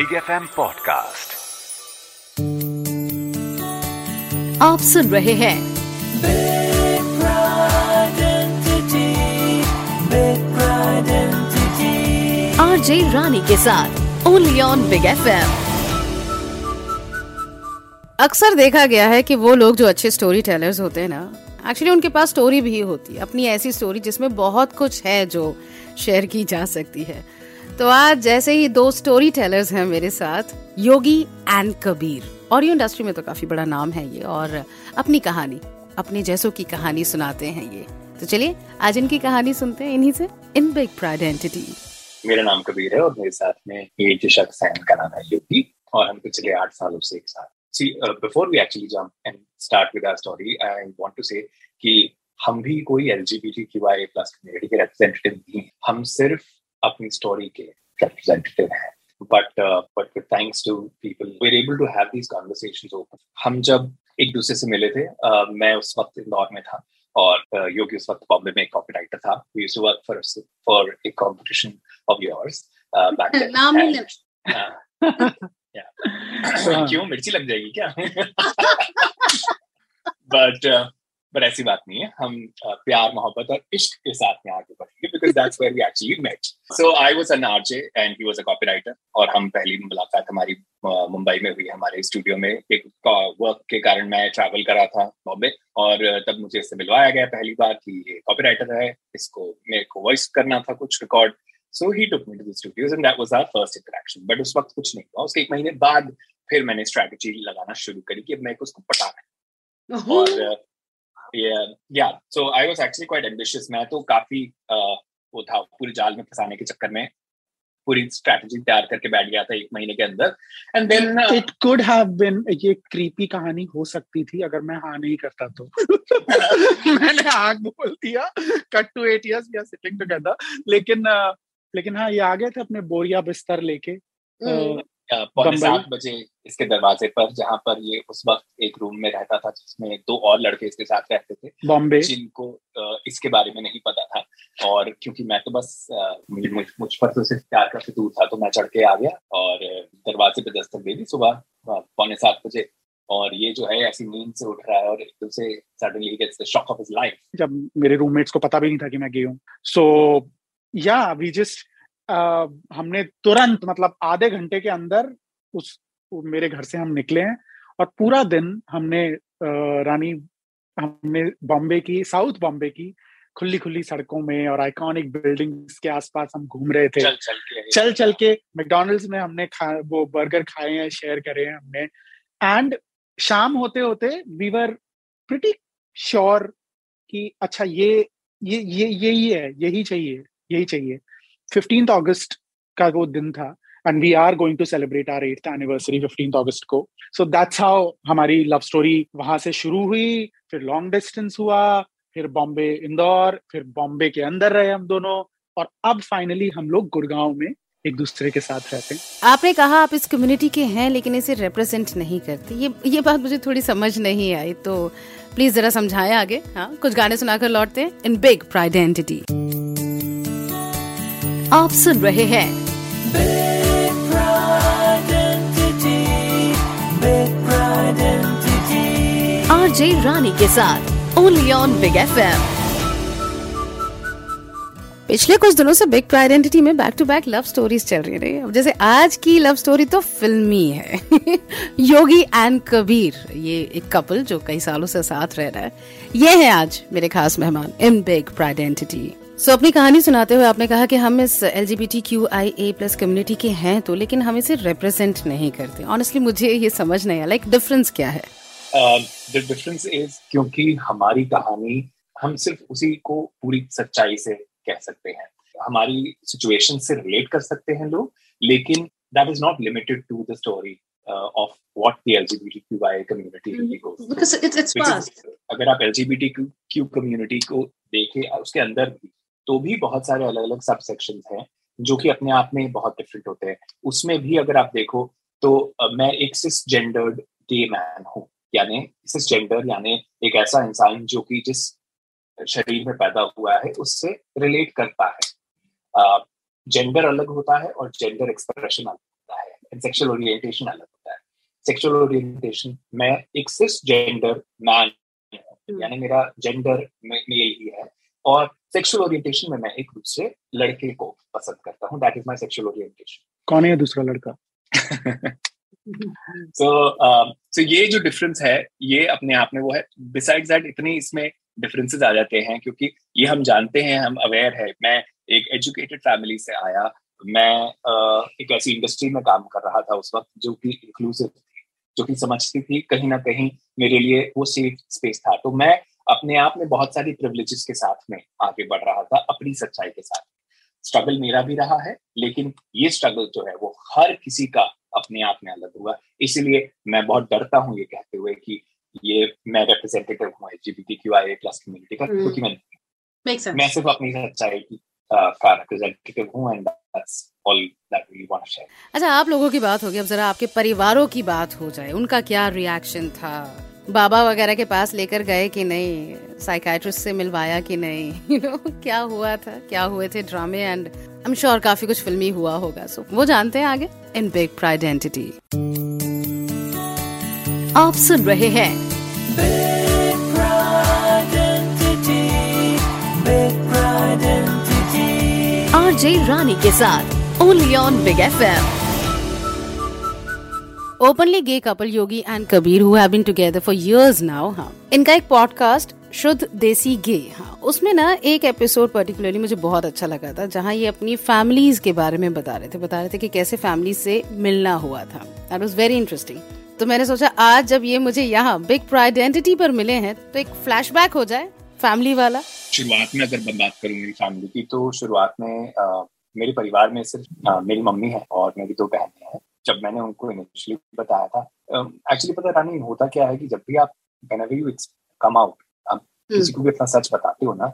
Big F M podcast आप सुन रहे हैं आरजे रानी के साथ only on big F M अक्सर देखा गया है कि वो लोग जो अच्छे स्टोरी टेलर्स होते हैं ना एक्चुअली उनके पास स्टोरी भी होती है अपनी ऐसी स्टोरी जिसमें बहुत कुछ है जो शेयर की जा सकती है। तो आज जैसे ही दो स्टोरी टेलर्स हैं मेरे साथ, Yogi and Kabir. Audio industry में तो काफ़ी बड़ा नाम है ये, और अपनी कहानी, अपने जैसों की कहानी सुनाते हैं ये। तो चलिए, आज इनकी कहानी सुनते हैं, इन्हीं से, इन बिग प्राइड एंटिटी मेरा नाम कबीर है और मेरे साथ में ये जो शख्स है, इनका नाम है योगी, और हम पिछले आठ सालों से एक साथ। See before we actually jump and start with our story I want to say कि हम भी कोई एलजीबीटीक्यूआई प्लस कम्युनिटी के रिप्रेजेंटेटिव नहीं हम सिर्फ़ अपनी स्टोरी के रिप्रेजेंटेटिव हैं। But but thanks to people we able to have these conversations open हम जब एक दूसरे से मिले थे uh, मैं उस वक्त इंदौर में था और uh, योगी उस वक्त बॉम्बे में एक कॉपीराइटर था। We used to work for for a competition of yours back then नाम नहीं। लेना क्यों? मिर्ची लग जाएगी क्या? बट बट ऐसी बात नहीं है हम प्यार मोहब्बत और इश्क के साथ में आगे बढ़ेंगे because that's where we actually met so I was an RJ and he was a copywriter और हम पहली मुलाकात हमारी मुंबई में हुई हमारे स्टूडियो में एक वर्क के कारण मैं ट्रैवल कर रहा था बॉम्बे और तब मुझे इससे मिलवाया गया पहली बार कि ये कॉपीराइटर है इसको मेरे को वॉइस करना था कुछ record so he took me to the studios and that was our first interaction but उस वक्त कुछ नहीं हुआ। उसके एक महीने बाद फिर मैंने स्ट्रैटेजी लगाना शुरू करी कि अब मैं उसको पटाना है। और या so I was actually quite ambitious मैं तो काफ़ी uh, वो था पूरे जाल में फंसाने के चक्कर में पूरी स्ट्रैटेजी तैयार करके बैठ गया था एक महीने के अंदर। And then it could have been ये क्रीपी कहानी हो सकती थी अगर मैं हाँ नहीं करता तो। मैंने हाँ बोल दिया cut to eight years we are sitting together लेकिन uh, लेकिन हाँ ये आ गए थे अपने बोरिया बिस्तर लेके। Uh, पौने सात बजे इसके दरवाजे पर जहाँ पर ये उस वक्त एक रूम में रहता था जिसमें दो और लड़के इसके साथ रहते थे बॉम्बे? जिनको इसके बारे में नहीं पता था। और क्योंकि मैं तो बस मुझ, मुझ पर तो सिर्फ़ प्यार का फितूर था तो मैं चढ़ के आ गया और दरवाजे पे दस्तक दे दी सुबह पौने सात बजे। और ये जो है ऐसी नींद से उठ रहा है और एकदम से suddenly gets the shock of his life जब मेरे रूममेट्स को पता भी नहीं था कि मैं गई हूँ। सो या वी जस्ट Uh, हमने तुरंत मतलब आधे घंटे के अंदर उस मेरे घर से हम निकले हैं और पूरा दिन हमने रानी हमने बॉम्बे की साउथ बॉम्बे की खुली खुली सड़कों में और आइकॉनिक बिल्डिंग्स के आसपास हम घूम रहे थे। चल चल के चल चल के मैकडोनल्ड्स में हमने खा वो बर्गर खाए हैं शेयर करे हैं हमने। एंड शाम होते होते वी वर प्रिटी श्योर कि अच्छा ये ये ये यही है यही चाहिए यही चाहिए। फिफ्टींथ अगस्त का वो दिन था and we are going to celebrate our eighth anniversary fifteenth August को. सो दैट्स हाउ हमारी लव स्टोरी वहाँ से शुरू हुई, फिर लॉन्ग डिस्टेंस हुआ, फिर बॉम्बे इंदौर फिर बॉम्बे के अंदर रहे हम दोनों, और अब फाइनली हम लोग गुड़गांव में एक दूसरे के साथ रहते हैं। आपने कहा आप इस कम्युनिटी के हैं, लेकिन इसे रिप्रेजेंट नहीं करते। ये ये बात मुझे थोड़ी समझ नहीं आई तो प्लीज़ जरा समझाएँ आगे। हाँ कुछ गाने सुनाकर लौटते हैं इन बिग प्राइड आइडेंटिटी आप सुन रहे हैं। आरजे रानी के साथ only on big F M पिछले कुछ दिनों से बिग आइडेंटिटी में back to back love stories चल रही है अब जैसे आज की लव स्टोरी तो फिल्मी है। योगी एंड कबीर, ये एक कपल जो कई सालों से साथ रह रहा है। ये है आज मेरे खास मेहमान in big identity so so, अपनी कहानी सुनाते हुए आपने कहा कि हम इस L G B T Q I A plus community के हैं तो लेकिन हम इसे रिप्रेजेंट नहीं करते। ऑनेस्टली मुझे ये समझ नहीं आया। लाइक डिफरेंस क्या है? द डिफरेंस इज़ क्योंकि हमारी कहानी हम सिर्फ़ उसी को पूरी सच्चाई से कह सकते हैं। हमारी सिचुएशन से रिलेट कर सकते हैं लोग लेकिन that is not limited to the story of what the LGBTQI community because it's it's Because past. अगर आप एलजीबीटीक्यू कम्युनिटी को देखें उसके अंदर भी तो भी बहुत सारे अलग अलग सब सेक्शन हैं जो कि अपने आप में बहुत डिफरेंट होते हैं। उसमें भी अगर आप देखो तो मैं एक सिस जेंडर्ड गे मैन हूँ यानी सिस जेंडर यानी एक ऐसा इंसान जो कि जिस शरीर में पैदा हुआ है उससे रिलेट करता है। जेंडर अलग होता है और जेंडर एक्सप्रेशन अलग होता है एंड सेक्सुअल ओरिएंटेशन अलग होता है। सेक्सुअल ओरिएंटेशन मैं एक सिर्फ़ जेंडर मैन यानी मेरा जेंडर मेल ही है। और सेक्सुअल ओरिएंटेशन में मैं एक दूसरे लड़के को पसंद करता हूँ। That is my sexual orientation कौन है दूसरा लड़का? सो सो ये जो डिफरेंस है ये अपने आप में वो है। बिसाइड्स दैट इतने इसमें डिफरेंसेस आ जाते हैं क्योंकि ये हम जानते हैं हम अवेयर है। मैं एक एजुकेटेड फैमिली से आया। मैं uh, एक ऐसी इंडस्ट्री में काम कर रहा था उस वक्त जो कि इंक्लूसिव थी जो कि समझती थी कहीं ना कहीं मेरे लिए वो सेफ़ स्पेस था। तो मैं अपने आप में बहुत सारी प्रिवलेजेस के साथ में आगे बढ़ रहा था अपनी सच्चाई के साथ। स्ट्रगल मेरा भी रहा है लेकिन ये स्ट्रगल जो है वो हर किसी का अपने आप में अलग हुआ। इसीलिए मैं बहुत डरता हूँ ये कहते हुए कि ये मैं रिप्रेजेंटेटिव हूँ H LGBT Q I plus community का हम्म। क्योंकि मैं मैं सिर्फ़ अपनी सच्चाई की रिप्रेजेंटेटिव हूँ एंड अच्छा आप लोगों की बात होगी अब जरा आपके परिवारों की बात हो जाए उनका क्या रिएक्शन था? बाबा वगैरह के पास लेकर गए कि नहीं साइकाइट्रिस्ट से मिलवाया कि नहीं? यू नो क्या हुआ था? क्या हुए थे ड्रामे एंड आई एम श्योर काफ़ी कुछ फिल्मी हुआ होगा। सो वो जानते हैं आगे इन बिग प्राइड आइडेंटिटी आप सुन रहे हैं आरजे रानी के साथ only on big FM openly gay couple Yogi and Kabir who have been together for years now हाँ। इनका एक पॉडकास्ट शुद्ध देसी गे हाँ। उसमें ना एक एपिसोड पर्टिकुलरली मुझे बहुत अच्छा लगा था जहाँ ये अपनी फैमिलीज़ के बारे में बता रहे थे। बता रहे थे कि कैसे फैमिली से मिलना हुआ था। दैट वाज वेरी इंटरेस्टिंग तो मैंने सोचा आज जब ये मुझे यहाँ बिग प्राइड आइडेंटिटी पर मिले हैं तो एक फ्लैशबैक हो जाए फैमिली वाला। शुरुआत में अगर बात करूँ मेरी फैमिली की तो शुरुआत में uh, मेरे परिवार में सिर्फ़ uh, मेरी मम्मी है और मेरी दो बहनें हैं। जब मैंने उनको इनिशियली बताया था एक्चुअली पता रानी होता क्या है कि जब भी आप whenever you कम आउट आप किसी को भी अपना सच बताते हो ना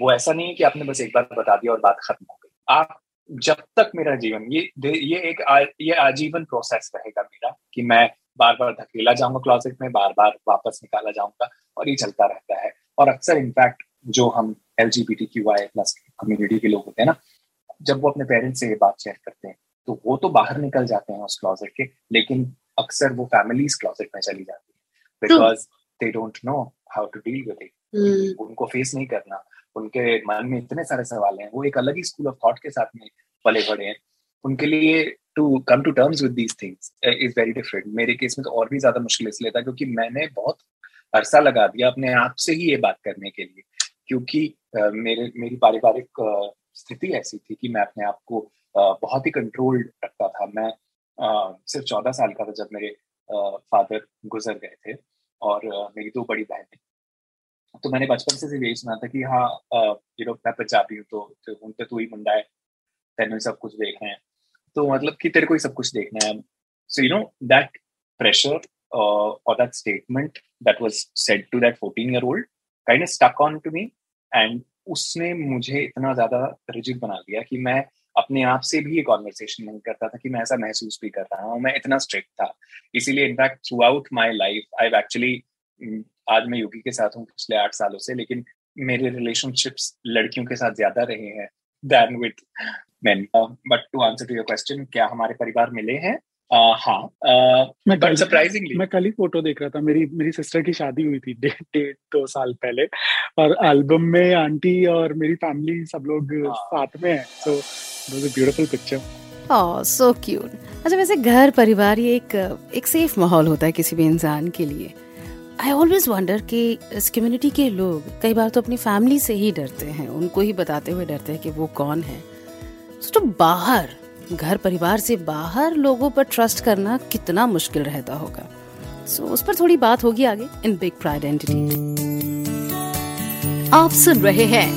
वो ऐसा नहीं है कि आपने बस एक बार बता दिया और बात खत्म हो गई। आप जब तक मेरा जीवन ये ये एक आ, ये आजीवन प्रोसेस रहेगा मेरा कि मैं बार बार धकेला जाऊँगा क्लॉजेट में बार बार वापस निकाला जाऊँगा और ये चलता रहता है। और अक्सर इनफैक्ट जो हम L G B T Q I plus community के लोग होते हैं ना जब वो अपने पेरेंट्स से ये बात शेयर करते हैं तो वो तो बाहर निकल जाते हैं उस क्लॉजेट के लेकिन अक्सर वो फैमिलीज़ क्लॉजेट में चली जाती है। Because they don't know how to deal with it उनको फेस नहीं करना। उनके मन में इतने सारे सवाल हैं। वो एक अलग ही स्कूल ऑफ़ थॉट के साथ में पले बड़े हैं। उनके लिए to come to terms with these things is very different मेरे केस में तो और भी ज़्यादा मुश्किल इसलिए था क्योंकि मैंने बहुत अरसा लगा दिया अपने आप से ही ये बात करने के लिए। क्योंकि uh, मेरे मेरी पारिवारिक uh, स्थिति ऐसी थी कि मैं अपने आप को बहुत ही कंट्रोल्ड रखता था। मैं uh, सिर्फ़ चौदह साल का था जब मेरे फादर uh, गुजर गए थे और uh, मेरी दो बड़ी बहनें। तो मैंने बचपन से यही सुना था कि हाँ यू नो मैं पंजाबी हूँ तो हूँ तो तू ही मुंडा है तेन सब कुछ देखना है। तो मतलब कि तेरे को ही सब कुछ देखना है। So you know that pressure और that statement that was said to that 14 year old kind of stuck on to me and उसने मुझे इतना ज़्यादा रिजिड बना दिया कि मैं अपने आप से भी ये कॉन्वर्सेशन नहीं करता था कि मैं ऐसा महसूस भी कर रहा हूँ, मैं इतना स्ट्रिक्ट था। इसीलिए in fact throughout my life I actually आज मैं योगी के साथ हूँ पिछले आठ सालों से, लेकिन मेरे रिलेशनशिप्स लड़कियों के साथ ज़्यादा रहे हैं than man but to answer to your question क्या हमारे परिवार मिले हैं? हाँ मैं कल सरप्राइजिंगली मैं कल ही फ़ोटो देख रहा था। मेरी मेरी सिस्टर की शादी हुई थी डेढ़ डेढ़ दो साल पहले। और एल्बम में आंटी और मेरी फैमिली सब लोग हाँ। साथ में है। So was a beautiful picture oh so cute अच्छा वैसे घर परिवार ये एक एक सेफ़ माहौल होता है किसी भी इंसान के लिए। आई ऑलवेज वंडर कि इस कम्युनिटी के लोग कई बार तो अपनी फैमिली से ही डरते हैं। उनको ही बताते हुए डरते हैं कि वो कौन है। तो बाहर घर परिवार से बाहर लोगों पर ट्रस्ट करना कितना मुश्किल रहता होगा। सो so, उस पर थोड़ी बात होगी आगे इन बिग प्राइड आइडेंटिटी आप सुन रहे हैं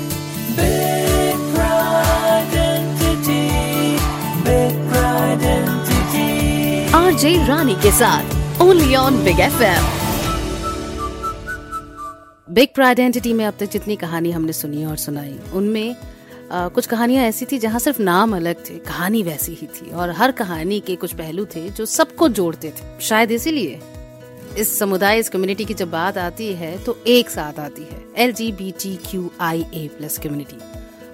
आरजे रानी के साथ only on big F M big pride identity में अब तक जितनी कहानी हमने सुनी और सुनाई उनमें कुछ कहानियाँ ऐसी थी जहाँ सिर्फ़ नाम अलग थे, कहानी वैसी ही थी और हर कहानी के कुछ पहलू थे जो सबको जोड़ते थे, शायद इसीलिए। इस समुदाय, इस कम्युनिटी की जब बात आती है तो एक साथ आती है L G B T Q I A plus community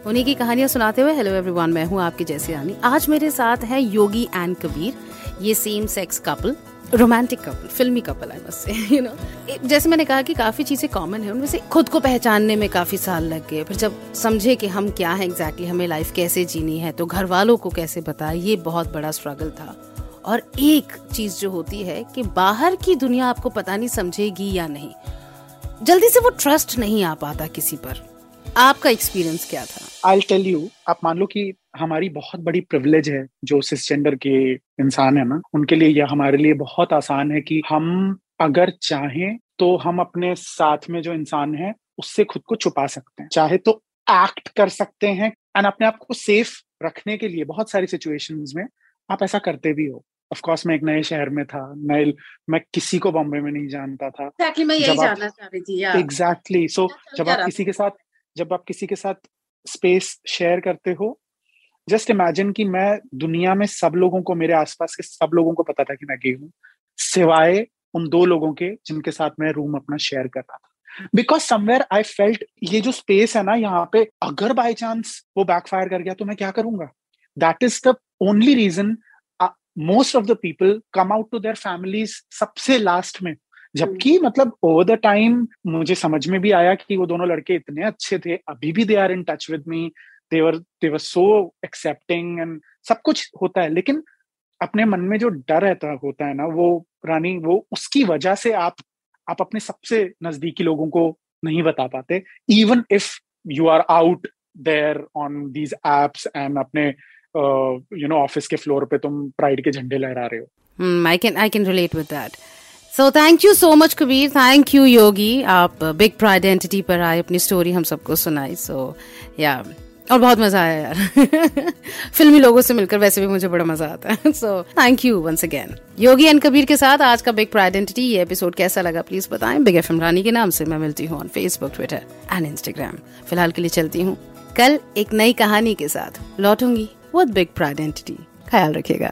उन्हीं की कहानियाँ सुनाते हुए हेलो एवरीवन मैं हूँ आपकी जैसे आनी। आज मेरे साथ है योगी एंड कबीर। ये same sex couple romantic couple फिल्मी couple I must say you know जैसे मैंने कहा कि काफ़ी चीज़ें कॉमन है उनमें से खुद को पहचानने में काफ़ी साल लग गए। फिर जब समझे कि हम क्या है एग्जैक्टली exactly, हमें लाइफ कैसे जीनी है तो घर वालों को कैसे बताए ये बहुत बड़ा स्ट्रगल था। और एक चीज़ जो होती है कि बाहर की दुनिया आपको पता नहीं समझेगी या नहीं। जल्दी से वो ट्रस्ट नहीं आ पाता किसी पर। आपका एक्सपीरियंस क्या था? आई टेल यू आप मान लो कि हमारी बहुत बड़ी प्रिविलेज है जो सिस्जेंडर के इंसान है ना उनके लिए यह हमारे लिए बहुत आसान है कि हम अगर चाहें तो हम अपने साथ में जो इंसान है उससे खुद को छुपा सकते हैं। चाहे तो एक्ट कर सकते हैं एंड अपने आप को सेफ़ रखने के लिए बहुत सारी सिचुएशंस में आप ऐसा करते भी हो। ऑफ़ कोर्स मैं एक नए शहर में था नए मैं किसी को बॉम्बे में नहीं जानता था। एग्जैक्टली exactly, मैं यही जानना चाह रही थी एग्जैक्टली सो जब आप किसी के साथ जब आप किसी के साथ स्पेस शेयर करते हो जस्ट इमेजिन कि मैं दुनिया में सब लोगों को, मेरे आसपास के सब लोगों को पता था कि मैं गे हूँ, सिवाय उन दो लोगों के जिनके साथ मैं रूम अपना शेयर कर रहा था। बिकॉज़ समवेयर आई फेल्ट ये जो स्पेस है ना, यहाँ पे अगर बाई चांस वो बैकफायर कर गया तो मैं क्या करूँगा? That is the only reason most of the people come out to their families सबसे लास्ट में। जबकि हम्म। मतलब ओवर द टाइम मुझे समझ में भी आया कि वो दोनों लड़के इतने अच्छे थे अभी भी they are in touch with me they were they were so accepting and सब कुछ होता है लेकिन अपने मन में जो डर रहता होता है ना वो रानी वो उसकी वजह से आप आप अपने सबसे नजदीकी लोगों को नहीं बता पाते even if you are out there on these apps and अपने यू नो ऑफ़िस के फ्लोर पे तुम प्राइड के झंडे लहरा रहे हो I can I can relate with that so thank you so much Kabir thank you Yogi आप बिग प्राइड एंटिटी पर आए, अपनी स्टोरी हम सबको सुनाई. सो या और बहुत मज़ा आया यार. फिल्मी लोगों से मिलकर वैसे भी मुझे बड़ा मज़ा आता है. So thank you once again Yogi and Kabir के साथ आज का बिग प्राइड ये एपिसोड कैसा लगा? प्लीज़ बताएँ. बिग एफ़ रानी के नाम से मैं मिलती हूँ on Facebook Twitter and Instagram फ़िलहाल के लिए चलती हूँ. कल एक नई कहानी के साथ लौटूँगी. विद बिग प्राइड ख्याल रखिएगा.